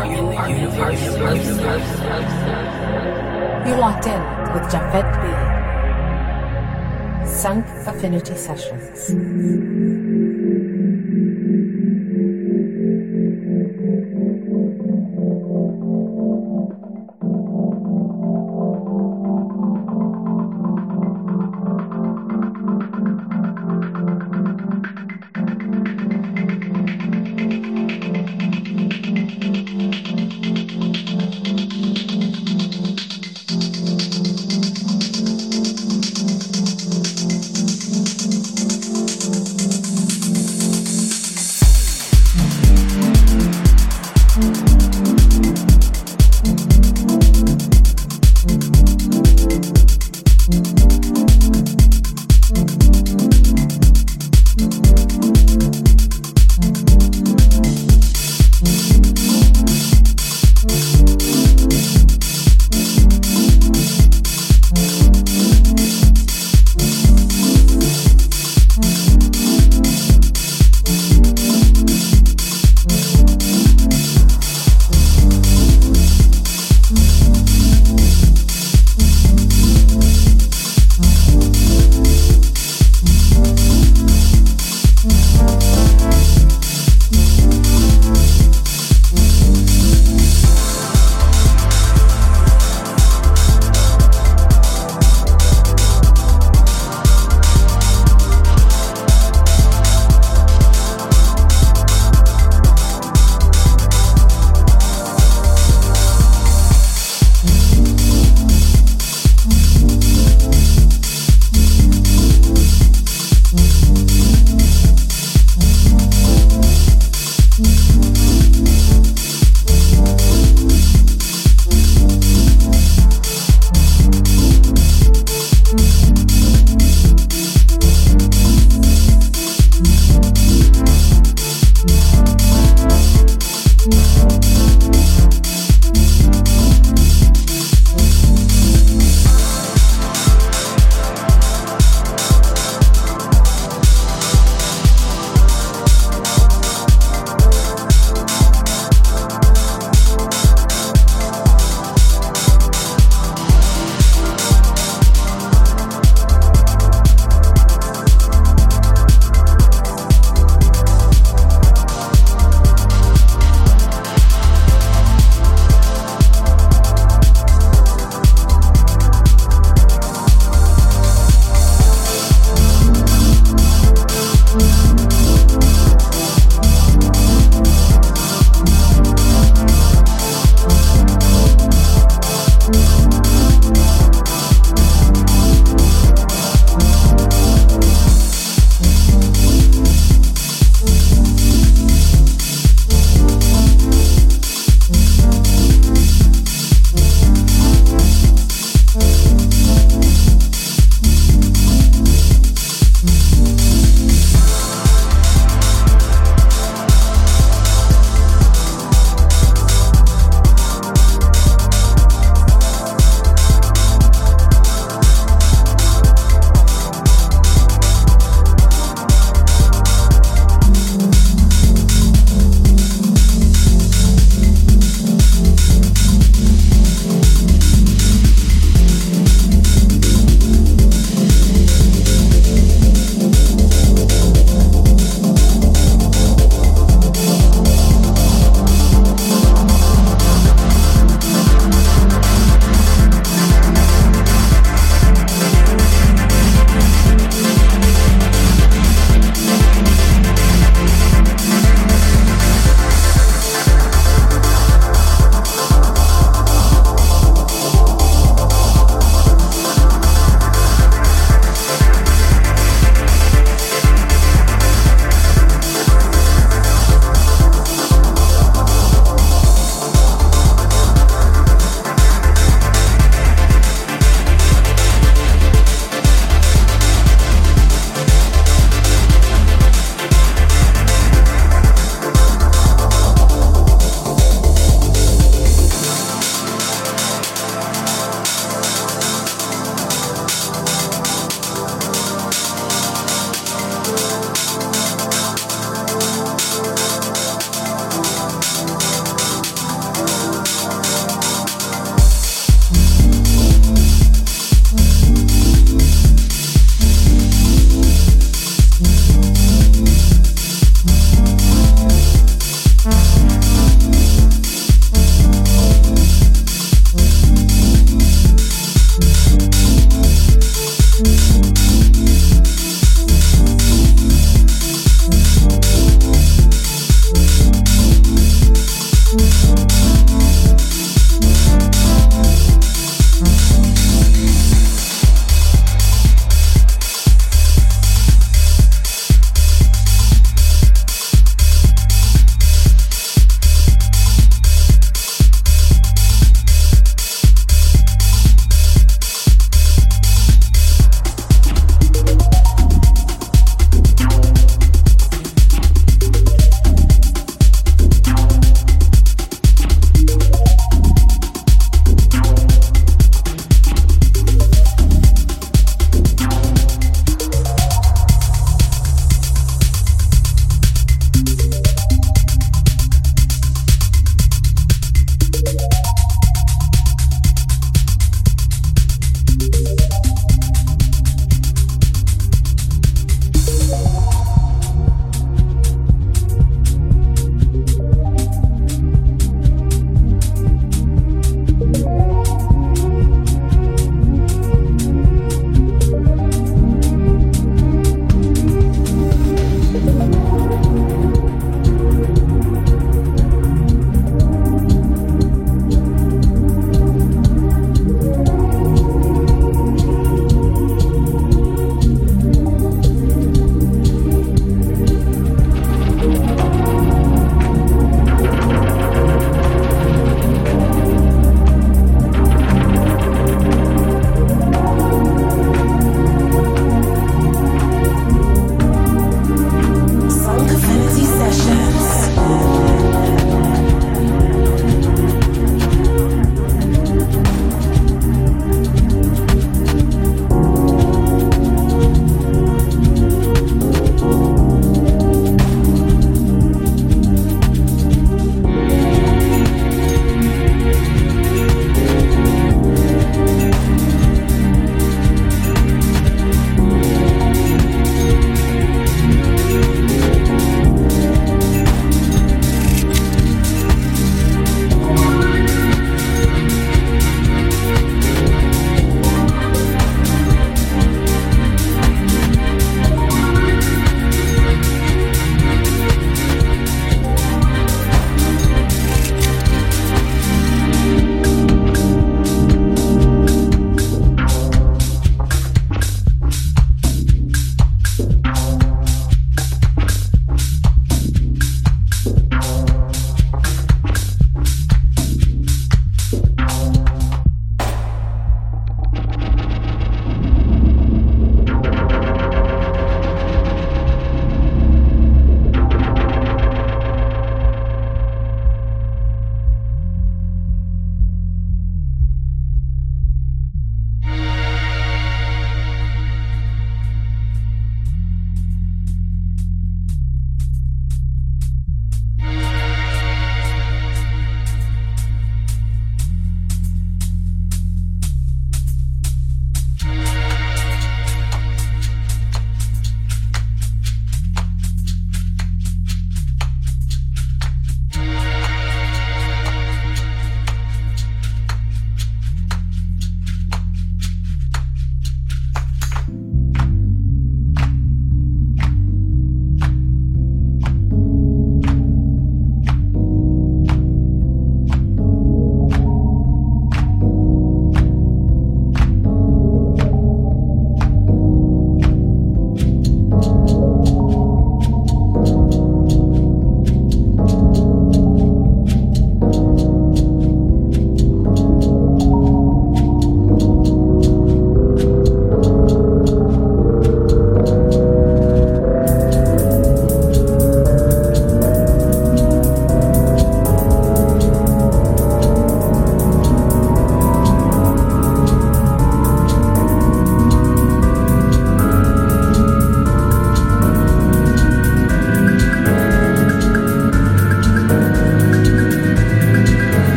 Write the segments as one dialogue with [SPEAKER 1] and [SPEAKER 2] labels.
[SPEAKER 1] You're locked in with Jafet B. Sunk Affinity Sessions.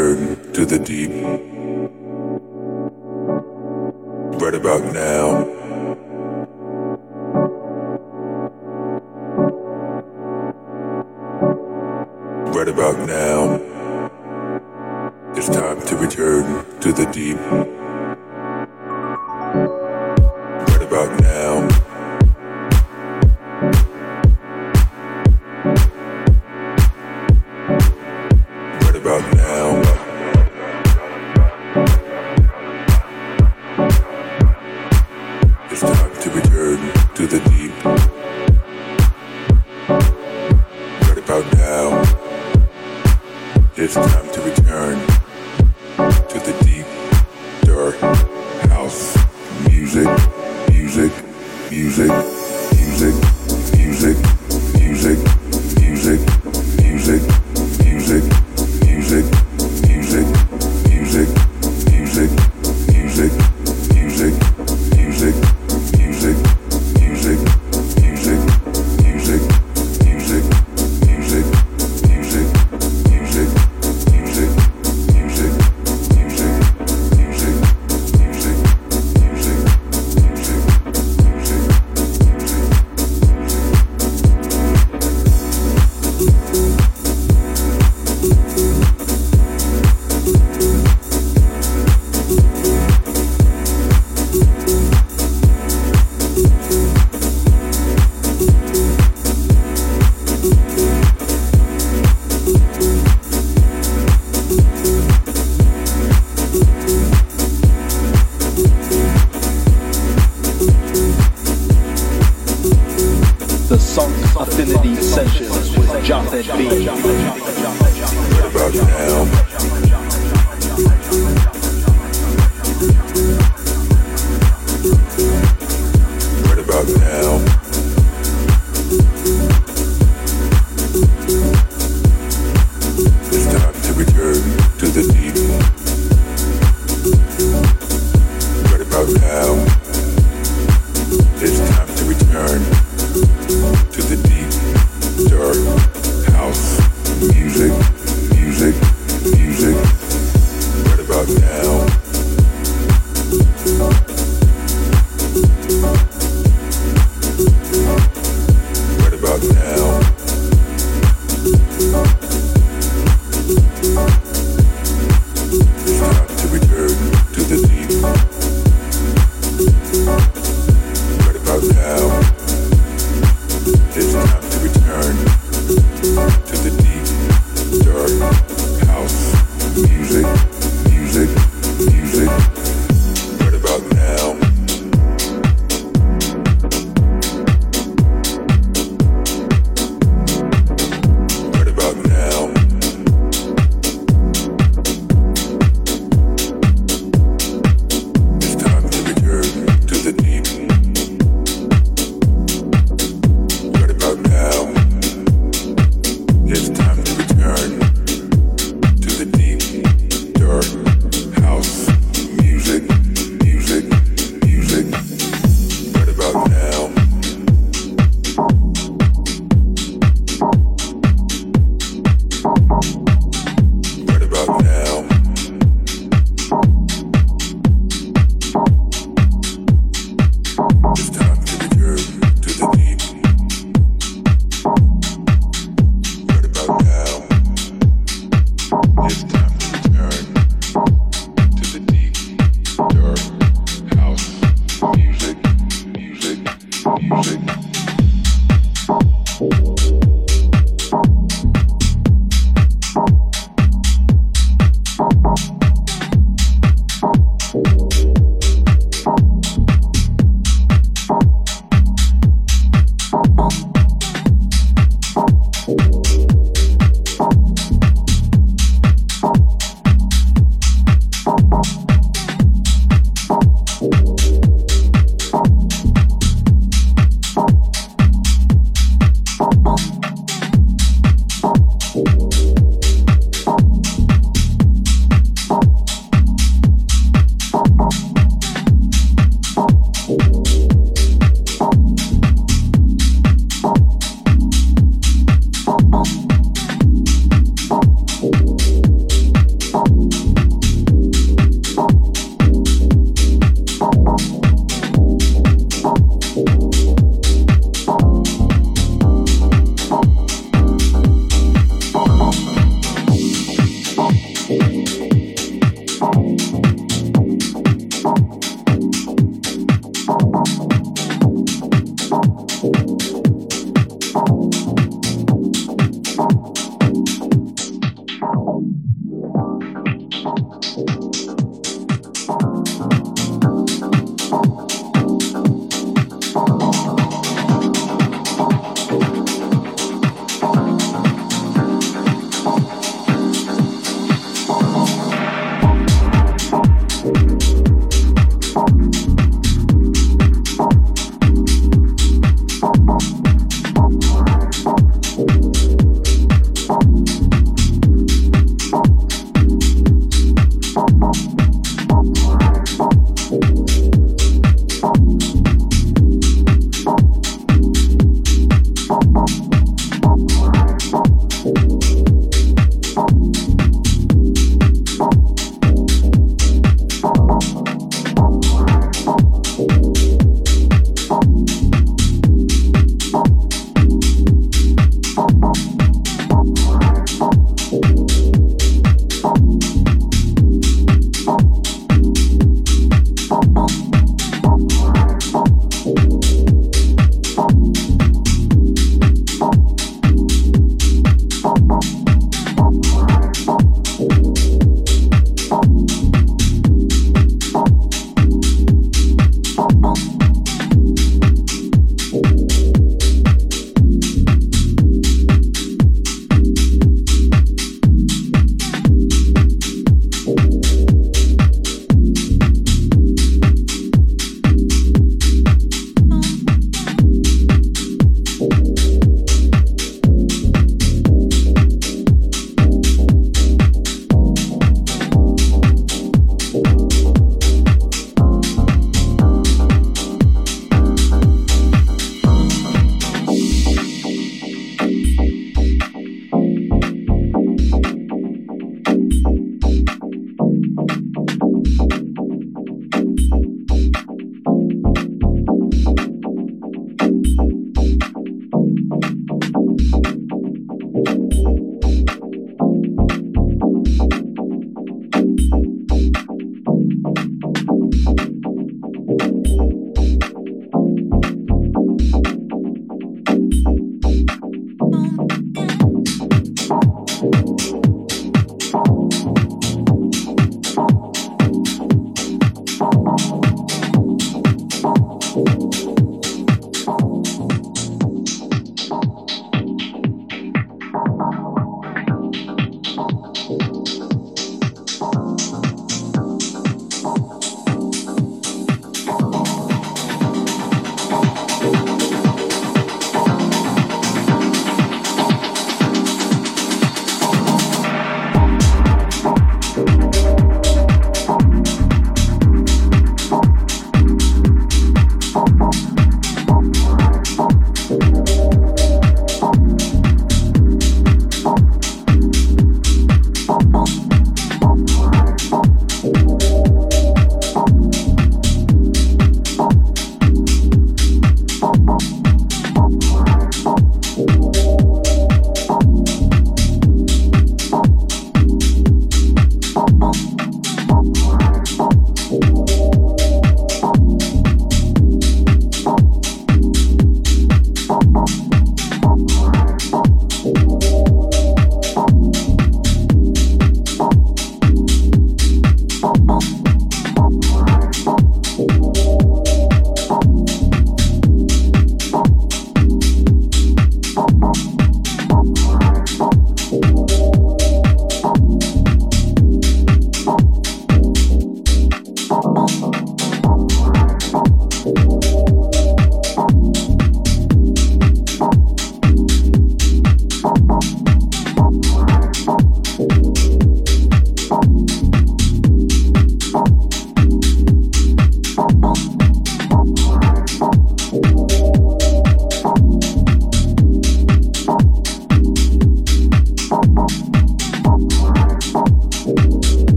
[SPEAKER 2] return to the deep. Right about now. the
[SPEAKER 3] Sunk Affinity Sessions with Jothet B.
[SPEAKER 2] About now? What about now?